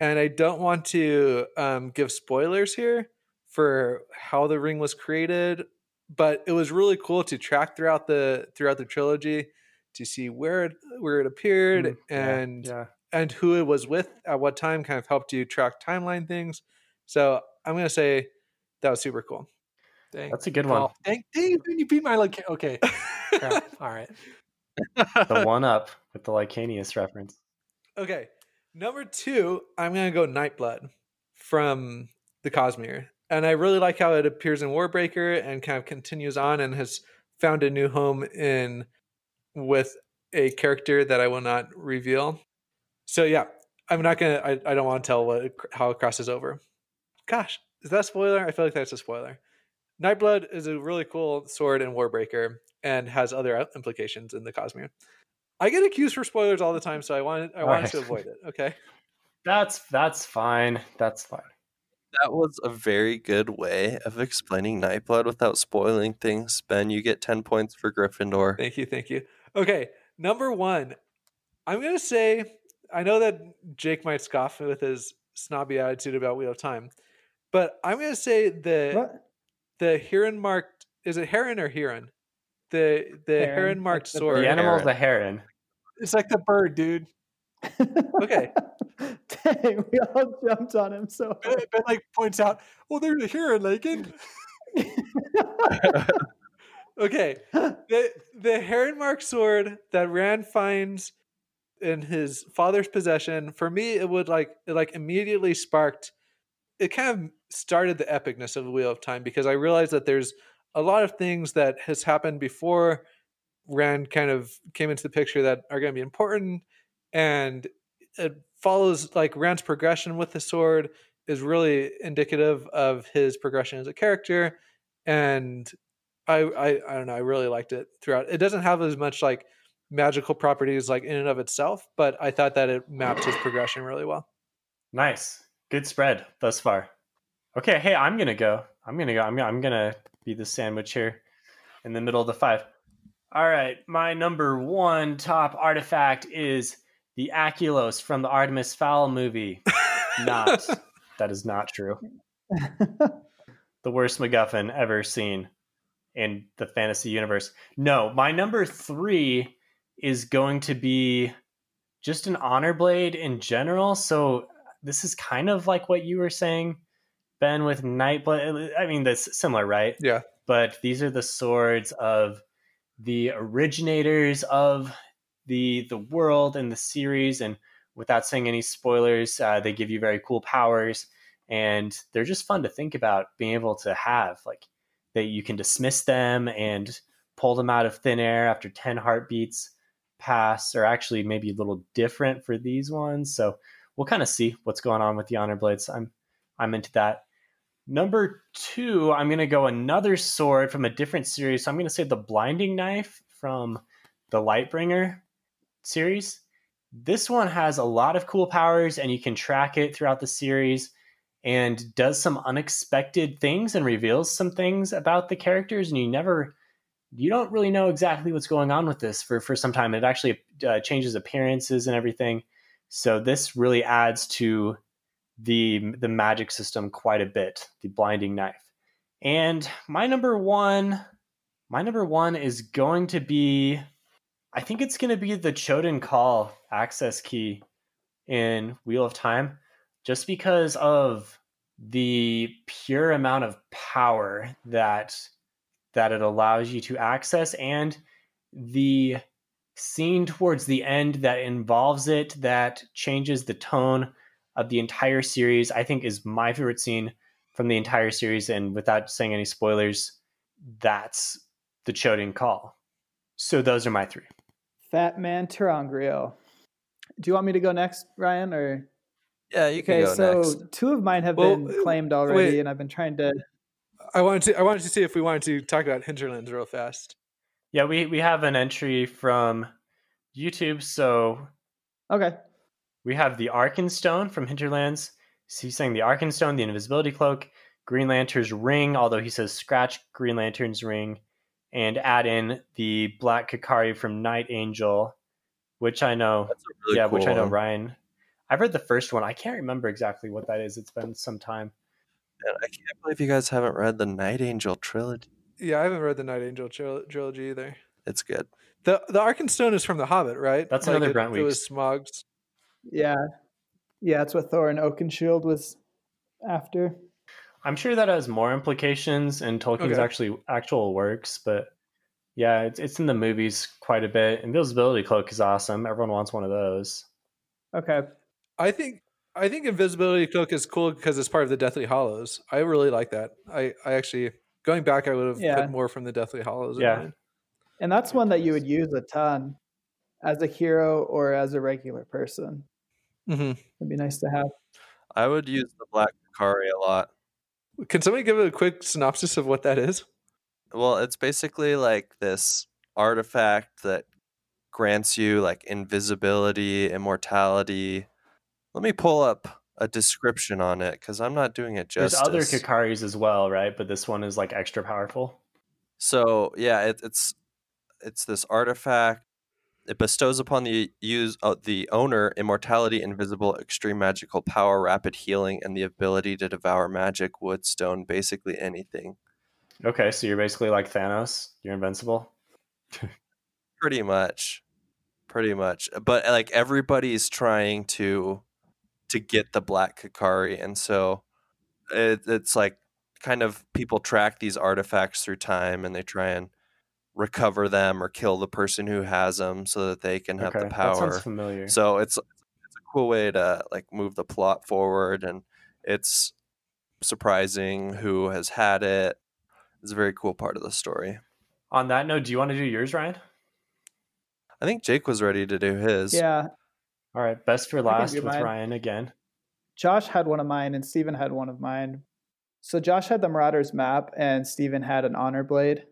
And I don't want to um, give spoilers here for how the ring was created, but it was really cool to track throughout the throughout the trilogy to see where it where it appeared mm, and yeah, yeah. and who it was with at what time kind of helped you track timeline things. So I'm gonna say that was super cool. Dang. That's a good one. Oh, thank you. You beat my like. Okay. yeah, all right. the one up with the Licanius reference. Okay. Number two, I'm gonna go Nightblood from the Cosmere. And I really like how it appears in Warbreaker and kind of continues on and has found a new home in with a character that I will not reveal. So yeah, I'm not gonna. I, I don't want to tell what how it crosses over. Gosh, is that spoiler? I feel like that's a spoiler. Nightblood is a really cool sword in Warbreaker and has other uh, implications in the Cosmere. I get accused for spoilers all the time, so I wanted I wanted right. to avoid it. Okay, that's that's fine. That's fine. That was a very good way of explaining Nightblood without spoiling things. Ben, you get ten points for Gryffindor. Thank you, thank you. Okay, number one, I'm gonna say I know that Jake might scoff with his snobby attitude about Wheel of Time, but I'm gonna say the what? the heron marked is it heron or heron? The the heron, marked sword. The animal's a heron. It's like the bird, dude. okay. We all jumped on him so ben, ben like points out, well, there's a heron, Lakin. okay. The the heron marked sword that Rand finds in his father's possession, for me, it would like it like immediately sparked it kind of started the epicness of the Wheel of Time because I realized that there's a lot of things that has happened before Rand kind of came into the picture that are going to be important, and it follows like Rand's progression with the sword is really indicative of his progression as a character, and I, I I don't know I really liked it throughout. It doesn't have as much like magical properties like in and of itself, but I thought that it mapped his progression really well. Nice, good spread thus far. Okay, hey, I'm gonna go. I'm gonna go. I'm, I'm gonna be the sandwich here in the middle of the five. All right, my number one top artifact is the Aculos from the Artemis Fowl movie. not that is not true. the worst MacGuffin ever seen in the fantasy universe. No, my number three is going to be just an honor blade in general. So this is kind of like what you were saying Ben with Nightblood. I mean, that's similar, right? Yeah. But these are the swords of the originators of the the world and the series, and without saying any spoilers, uh, they give you very cool powers, and they're just fun to think about being able to have. Like that you can dismiss them and pull them out of thin air after 10 heartbeats pass, or actually maybe a little different for these ones. So we'll kind of see what's going on with the honor blades. I'm I'm into that. Number two, I'm going to go another sword from a different series. So I'm going to say the blinding knife from the Lightbringer series. This one has a lot of cool powers, and you can track it throughout the series and does some unexpected things and reveals some things about the characters. And you never, you don't really know exactly what's going on with this for, for some time. It actually uh, changes appearances and everything. So this really adds to the the magic system quite a bit. The blinding knife, and my number one, my number one is going to be, I think it's going to be the Choedan Kal access key in Wheel of Time, just because of the pure amount of power that that it allows you to access and the scene towards the end that involves it that changes the tone of the entire series i think is my favorite scene from the entire series and without saying any spoilers that's the Choedan Kal. So those are my three Fat Man ter'angreal. Do you want me to go next, Ryan? Or Yeah, you can okay, go so next. two of mine have Well, been claimed already, wait. and I've been trying to. I wanted to I wanted to see if we wanted to talk about hinterlands real fast. yeah we we have an entry from youtube so Okay, We have the Arkenstone from Hinterlands. He's saying the Arkenstone, the Invisibility Cloak, Green Lantern's Ring, although he says scratch Green Lantern's Ring, and add in the Black Ka'kari from Night Angel, which I know, That's really yeah, cool which I know one. Ryan. I've read the first one. I can't remember exactly what that is. It's been some time. And I can't believe you guys haven't read the Night Angel trilogy. Yeah, I haven't read the Night Angel tril- trilogy either. It's good. The the Arkenstone is from The Hobbit, right? That's another it, Brent It was Weeks. Smaug's. yeah, yeah, that's what Thorin Oakenshield was after. I'm sure that has more implications in Tolkien's Okay. actually actual works, but yeah, it's it's in the movies quite a bit. Invisibility Cloak is awesome. Everyone wants one of those. Okay, I think I think Invisibility Cloak is cool because it's part of the Deathly Hallows. I really like that. I, I actually going back, I would have Yeah. put more from the Deathly Hallows. in Yeah. and that's one that you would use a ton as a hero or as a regular person. Mhm. It'd be nice to have. I would use the Black Ka'kari a lot. Can somebody give a quick synopsis of what that is? Well, it's basically like this artifact that grants you like invisibility, immortality. Let me pull up a description on it because I'm not doing it justice. There's other Ka'karis as well, right? But this one is like extra powerful. So yeah, it, it's it's this artifact. It bestows upon the use uh, the owner immortality, invisible, extreme magical power, rapid healing, and the ability to devour magic, wood, stone, basically anything. Okay, so you're basically like Thanos. You're invincible. Pretty much, pretty much. But like everybody's trying to to get the black Ka'kari, and so it, it's like kind of people track these artifacts through time, and they try and recover them or kill the person who has them so that they can have okay, the that power. sounds familiar. So it's it's a cool way to like move the plot forward, and it's surprising who has had it. It's a very cool part of the story. On that note, do you want to do yours, Ryan? I think Jake was ready to do his. Yeah, All right, best for last with mine. Ryan again. Josh had one of mine and Steven had one of mine. So Josh had the Marauders map and Steven had an honor blade.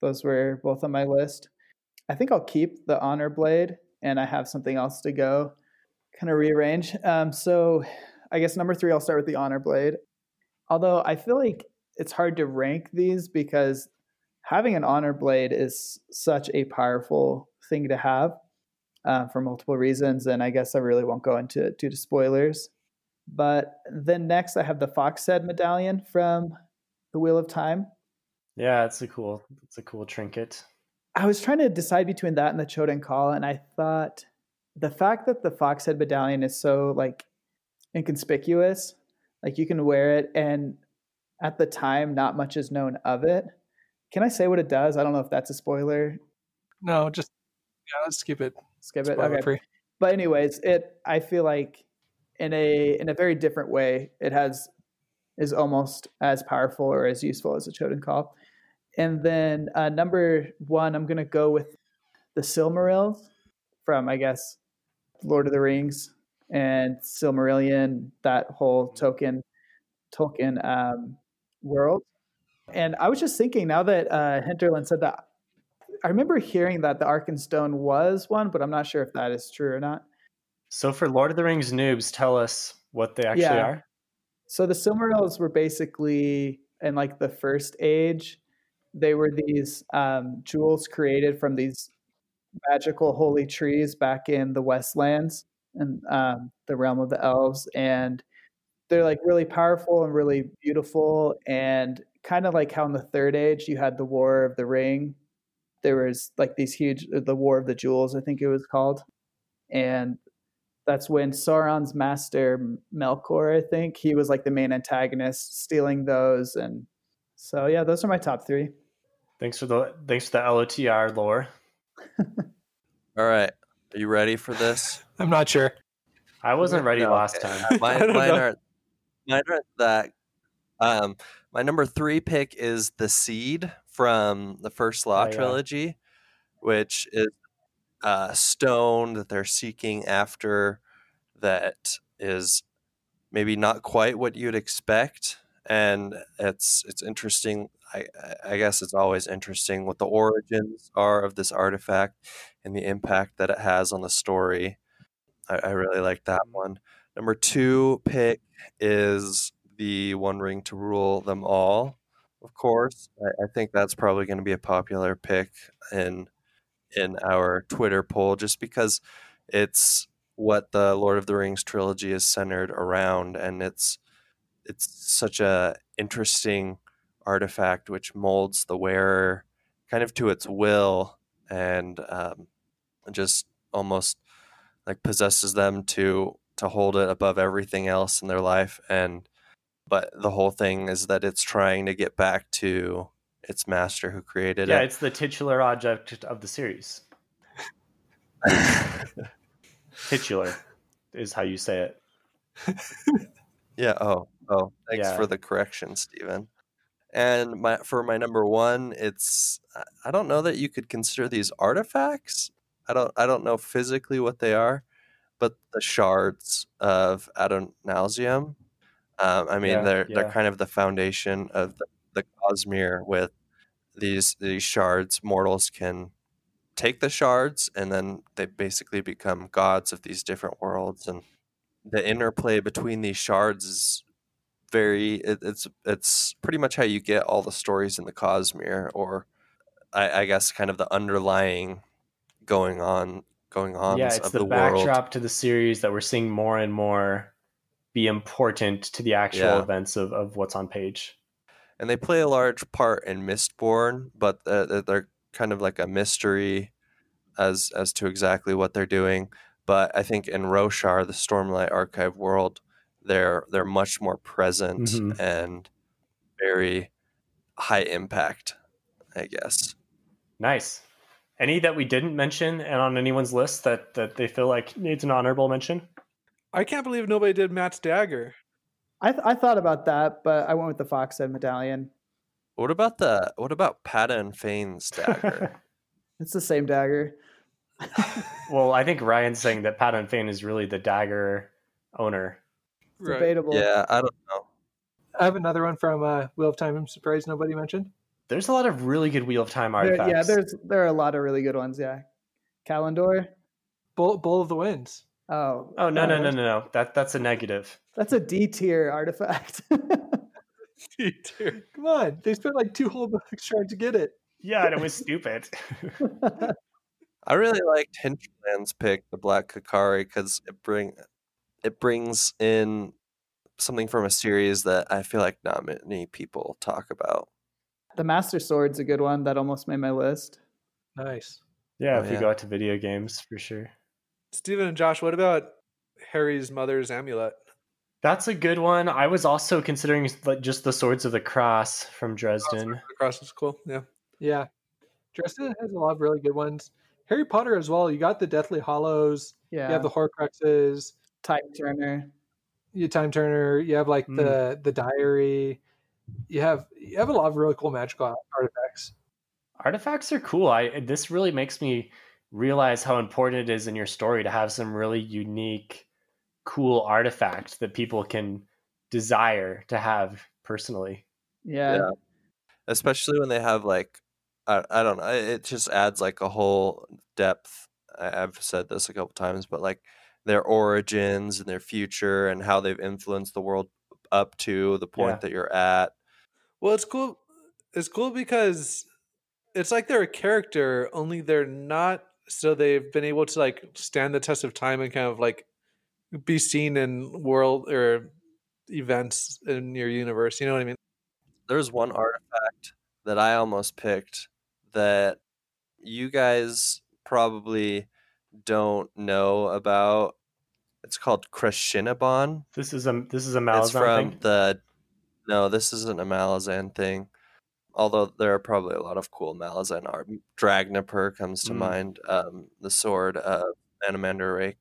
Those were both on my list. I think I'll keep the honor blade and I have something else to go kind of rearrange. Um, so I guess number three, I'll start with the honor blade. Although I feel like it's hard to rank these because having an honor blade is such a powerful thing to have uh, for multiple reasons. And I guess I really won't go into it due to spoilers. But then next, I have the Fox Head medallion from the Wheel of Time. Yeah, it's a cool, it's a cool trinket. I was trying to decide between that and the Choedan Kal, and I thought the fact that the Fox Head medallion is so like inconspicuous, like you can wear it, and at the time, not much is known of it. Can I say what it does? I don't know if that's a spoiler. No, just yeah, let's keep it Skip it. spoiler Okay. free. but anyways, it I feel like in a in a very different way, it has is almost as powerful or as useful as a Choedan Kal. And then uh, number one, I'm gonna go with the Silmarils from I guess Lord of the Rings and Silmarillion, that whole token Tolkien um, world. And I was just thinking now that uh, Hinterland said that, I remember hearing that the Arkenstone was one, but I'm not sure if that is true or not. So for Lord of the Rings noobs, tell us what they actually Yeah. are. So the Silmarils were basically in like the first age. They were these um, jewels created from these magical holy trees back in the Westlands and um, the realm of the elves, and they're like really powerful and really beautiful, and kind of like how in the Third Age you had the War of the Ring. There was like these huge, the War of the Jewels, I think it was called, and that's when Sauron's master Melkor, I think, he was like the main antagonist, stealing those, and so yeah, those are my top three. Thanks for the thanks for the LOTR lore. All right. Are you ready for this? I'm not sure. I wasn't ready No, last okay. time. I Mine, mine aren't. Mine aren't that. Um, my number three pick is the Seed from the first Law Oh, yeah. trilogy, which is a stone that they're seeking after that is maybe not quite what you'd expect, and it's it's interesting. I I- guess it's always interesting what the origins are of this artifact and the impact that it has on the story. I, I really like that mm-hmm. one. Number two pick is the One Ring to rule them all. Of course, I, I think that's probably going to be a popular pick in in our Twitter poll, just because it's what the Lord of the Rings trilogy is centered around, and it's it's such a interesting artifact which molds the wearer kind of to its will and um, just almost like possesses them to to hold it above everything else in their life and but the whole thing is that it's trying to get back to its master who created Yeah, it Yeah, it's the titular object of the series. Titular is how you say it. yeah oh oh thanks Yeah. for the correction stephen and my for my number one it's I- don't know that you could consider these artifacts i don't i don't know physically what they are but the shards of adonalsium um, i mean Yeah, they're yeah. they're kind of the foundation of the, the cosmere with these these shards mortals can take the shards and then they basically become gods of these different worlds and the interplay between these shards is very it, it's it's pretty much how you get all the stories in the cosmere or I, I guess kind of the underlying going on going on yeah, it's the, the, world backdrop to the series that we're seeing more and more be important to the actual Yeah. events of, of what's on page. and they play a large part in Mistborn, but uh, they're kind of like a mystery as as to exactly what they're doing. But I think in Roshar, the Stormlight Archive world, they're they're much more present Mhm. and very high impact, I guess. Nice. Any that we didn't mention and on anyone's list that, that they feel like needs an honorable mention? I can't believe nobody did Matt's dagger. I, th- I thought about that, but I went with the Foxhead Medallion. What about the what about Padan Fain's dagger? It's the same dagger. well, I think Ryan's saying that Padan Fain is really the dagger owner. Right. Debatable. yeah, I don't know. I have another one from uh, Wheel of Time. I'm surprised nobody mentioned. There's a lot of really good Wheel of Time There- artifacts. yeah, there's there are a lot of really good ones. Yeah, Callandor. Bowl, Bowl of the Winds. Oh, Oh no no no no no! That that's a negative. That's a D tier artifact. D tier. Come on, they spent like two whole books trying to get it. Yeah, and it was stupid. I really liked Hinterland's pick, the Black Ka'kari, because it bring it brings in something from a series that I feel like not many people talk about. the Master Sword's a good one. That almost made my list. Nice. yeah, Oh, if you go out to video games, for sure. Stephen and Josh, what about Harry's mother's amulet? That's a good one. I was also considering like just the Swords of the Cross from oh, Dresden. The cross is cool. Yeah. Yeah. Dresden has a lot of really good ones. Harry Potter as well. You got the Deathly Hallows. Yeah. You have the Horcruxes. Time Turner. You Time Turner. You have like Mm. the the diary. You have you have a lot of really cool magical artifacts. Artifacts are cool. I this really makes me realize how important it is in your story to have some really unique, cool artifact that people can desire to have personally. Yeah. Yeah. especially when they have like I, I don't know it just adds like a whole depth I, i've said this a couple times but like their origins and their future and how they've influenced the world up to the point Yeah. that you're at Well, it's cool. It's cool because it's like they're a character, only they're not. So they've been able to like stand the test of time and kind of like be seen in world or events in your universe. You know what I mean? there's one artifact that i almost picked that you guys probably don't know about it's called Crenshinibon. This is a this is a It's Malazan from thing. the no, this isn't a Malazan thing. Although there are probably a lot of cool Malazan art. Dragnipur comes to Mm. mind, um, the sword of Anomander Rake.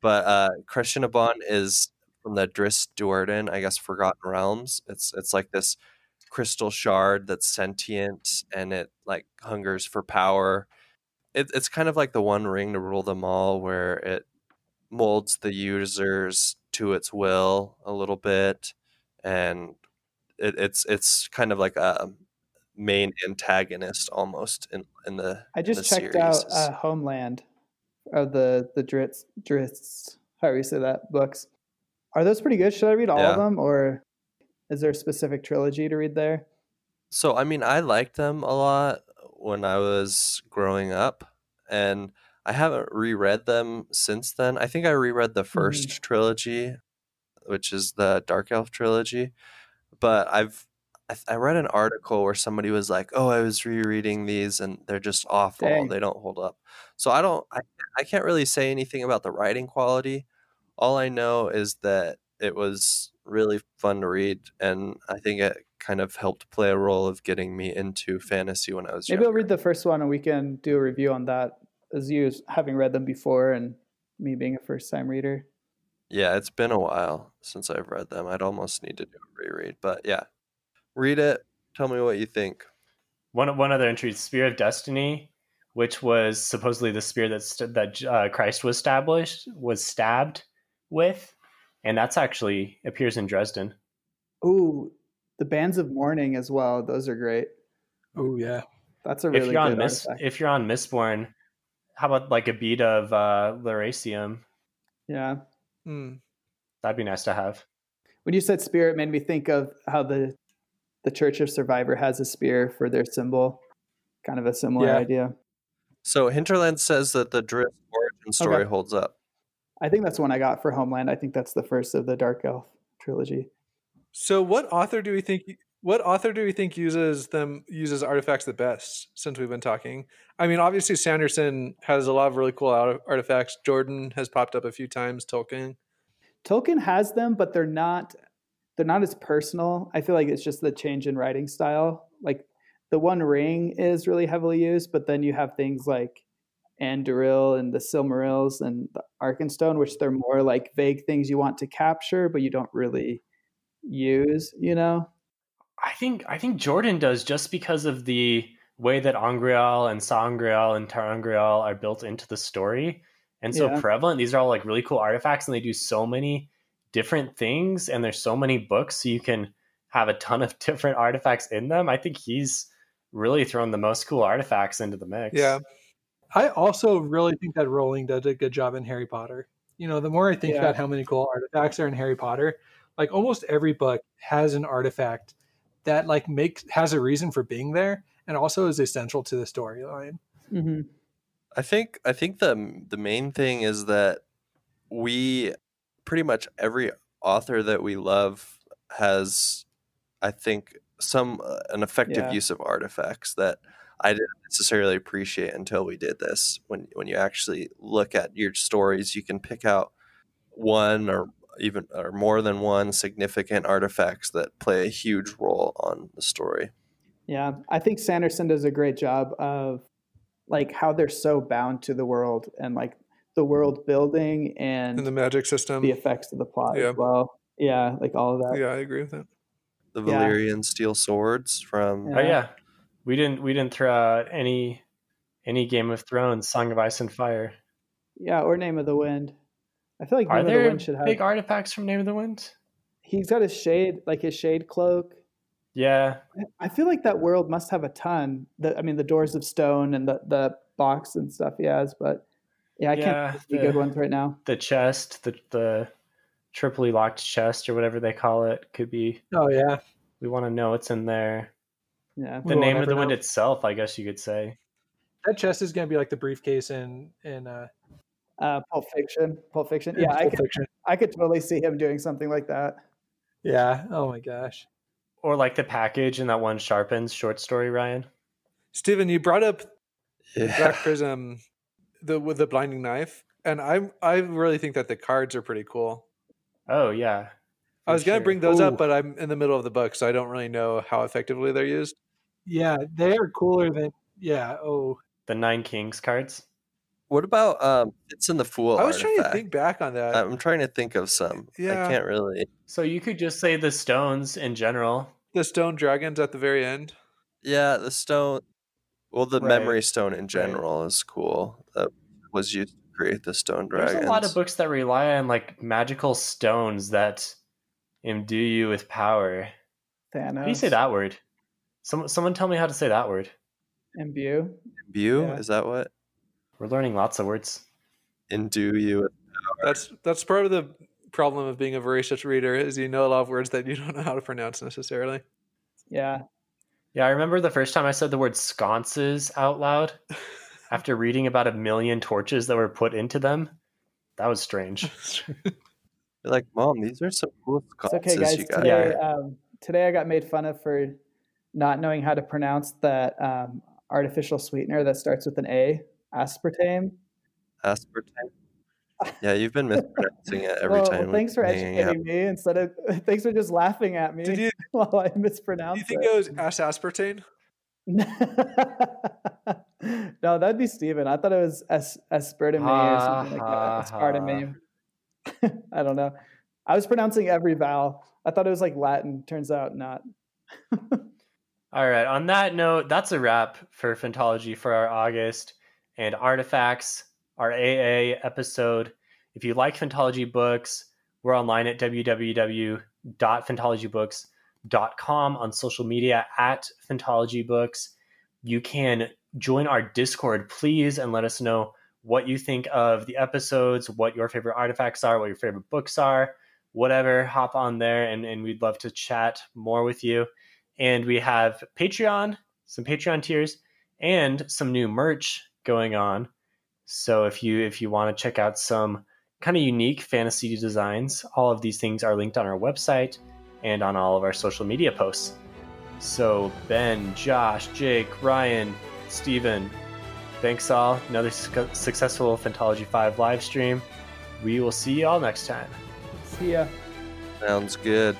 But uh, Crenshinibon is from the Drizzt Do'Urden, I guess Forgotten Realms. It's it's like this crystal shard that's sentient and it like hungers for power. It, it's kind of like the One Ring to rule them all, where it molds the users to its will a little bit, and it, it's it's kind of like a main antagonist almost in in the. I just the checked series. out uh, Homeland of the the Drizzt Drizzt however you say that books. Are those pretty good? Should I read all Yeah. of them, or is there a specific trilogy to read there? So I mean, I liked them a lot when I was growing up, and I haven't reread them since then. I think I reread the mm-hmm. 1st trilogy, which is the Dark Elf trilogy, but I've I, I read an article where somebody was like, "Oh, I was rereading these, and they're just awful. Dang. They don't hold up." So I don't, I, I can't really say anything about the writing quality. All I know is that it was really fun to read, and I think it kind of helped play a role of getting me into fantasy when I was Maybe younger. I'll read the first one and we can do a review on that, as you as having read them before and me being a first time reader. Yeah, it's been a while since I've read them. I'd almost need to do a reread, but yeah, read it. Tell me what you think. One one other entry, Spear of Destiny, which was supposedly the spear that st- that uh, Christ was established was stabbed with, and that's actually appears in Dresden. Ooh, the bands of mourning as well. Those are great. Oh yeah. That's a really if you're on good Miss, artifact. if you're on Mistborn, how about like a bead of uh, Lerasium? yeah. Hmm. That'd be nice to have. When you said spear, it made me think of how the the Church of Survivor has a spear for their symbol. Kind of a similar Yeah. idea. So Hinterland says that the Drizzt origin story Okay. holds up. I think that's one I got for Homeland. I think that's the first of the Dark Elf trilogy. So, what author do we think? What author do we think uses them uses artifacts the best? Since we've been talking, I mean, obviously Sanderson has a lot of really cool artifacts. Jordan has popped up a few times. Tolkien. Tolkien has them, but they're not they're not as personal. I feel like it's just the change in writing style. Like the One Ring is really heavily used, but then you have things like Anduril and the Silmarils and the Arkenstone, which they're more like vague things you want to capture, but you don't really use. You know? I think I think Jordan does just because of the way that Angreal and Sa'angreal and Ter'angreal are built into the story and so Yeah. prevalent. These are all like really cool artifacts and they do so many different things and there's so many books so you can have a ton of different artifacts in them. I think he's really thrown the most cool artifacts into the mix. Yeah. I also really think that Rowling did a good job in Harry Potter. You know, the more I think Yeah. about how many cool artifacts are in Harry Potter, like almost every book has an artifact that like makes has a reason for being there and also is essential to the storyline. hmm I think I think the the main thing is that we pretty much every author that we love has I think some uh, an effective Yeah. use of artifacts that I didn't necessarily appreciate until we did this. When when you actually look at your stories, you can pick out one or even or more than one significant artifacts that play a huge role on the story. Yeah, I think Sanderson does a great job of like how they're so bound to the world and like the world building and, And the magic system. the effects of the plot Yeah. as well. Yeah, like all of that. Yeah, I agree with that. The Yeah. Valyrian steel swords from Yeah. Oh yeah, we didn't we didn't throw out any any Game of Thrones, Song of Ice and Fire. Yeah, or Name of the Wind. I feel like Are Name of the Wind should have. big artifacts from Name of the Wind? He's got his shade, like his shade cloak. Yeah, I feel like that world must have a ton. The, I mean, the doors of stone and the the box and stuff he has, but yeah, I Yeah, can't think of the- good ones right now. the chest, the the triply locked chest or whatever they call it, could be. Oh yeah, We want to know what's in there. Yeah, The name of ever the wind itself, I guess you could say. that chest is gonna be like the briefcase in in uh, uh, Pulp Fiction. Pulp Fiction. in Yeah, I could, Fiction. I could totally see him doing something like that. Yeah. Oh my gosh. Or like the package in that one Sharp Ends short story, Ryan. Steven, you brought up yeah. Black Prism the with the blinding knife. And I I really think that the cards are pretty cool. Oh yeah. I for was gonna bring those Ooh. up, but I'm in the middle of the book, so I don't really know how effectively they're used. Yeah, they are cooler than. Yeah. Oh. the Nine Kings cards. What about um it's in the fool I was trying to think back on that. I'm trying to think of some. Yeah. I can't really. So you could just say the stones in general. the stone dragons at the very end. Yeah, the stone. Well, the Right. memory stone in general is cool. That was used to create the stone dragons. There's a lot of books that rely on like magical stones that imbue you with power. Thanos. How do you say that word? Someone, someone tell me how to say that word. Imbue. Imbue Yeah. is that what? We're learning lots of words. Indue you. That's that's part of the problem of being a voracious reader is you know a lot of words that you don't know how to pronounce necessarily. Yeah. Yeah, I remember the first time I said the word sconces out loud after reading about a million torches that were put into them. That was strange. You're like, mom, these are some cool It's okay, guys. you got. Today, um, today I got made fun of for not knowing how to pronounce that um, artificial sweetener that starts with an A, aspartame. Aspartame. Yeah, you've been mispronouncing it every well, time. well, thanks for we've been hanging out. educating me instead of thanks for just laughing at me Did you, while I do mispronounce you think it. it was as aspartame? no, that'd be Steven. I thought it was as aspartame or something like that. Aspartame. I don't know. I was pronouncing every vowel. I thought it was like Latin. Turns out not. All right. On that note, that's a wrap for Phantology for our August and Artifacts, our AA episode. If you like Phantology books, we're online at www.phantologybooks.com on social media at Phantology Books. You can join our Discord, please, and let us know what you think of the episodes, what your favorite artifacts are, what your favorite books are, whatever. Hop on there, and, and we'd love to chat more with you and we have Patreon, some Patreon tiers, and some new merch going on. So if you if you want to check out some kind of unique fantasy designs, all of these things are linked on our website and on all of our social media posts. So Ben, Josh, Jake, Ryan, Steven, thanks all. Another suc- successful Phantology 5 live stream. We will see you all next time. See ya. Sounds good.